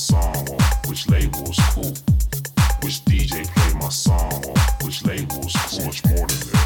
song on, which label's cool? Which DJ play my song on, which label's cool? Much more than that.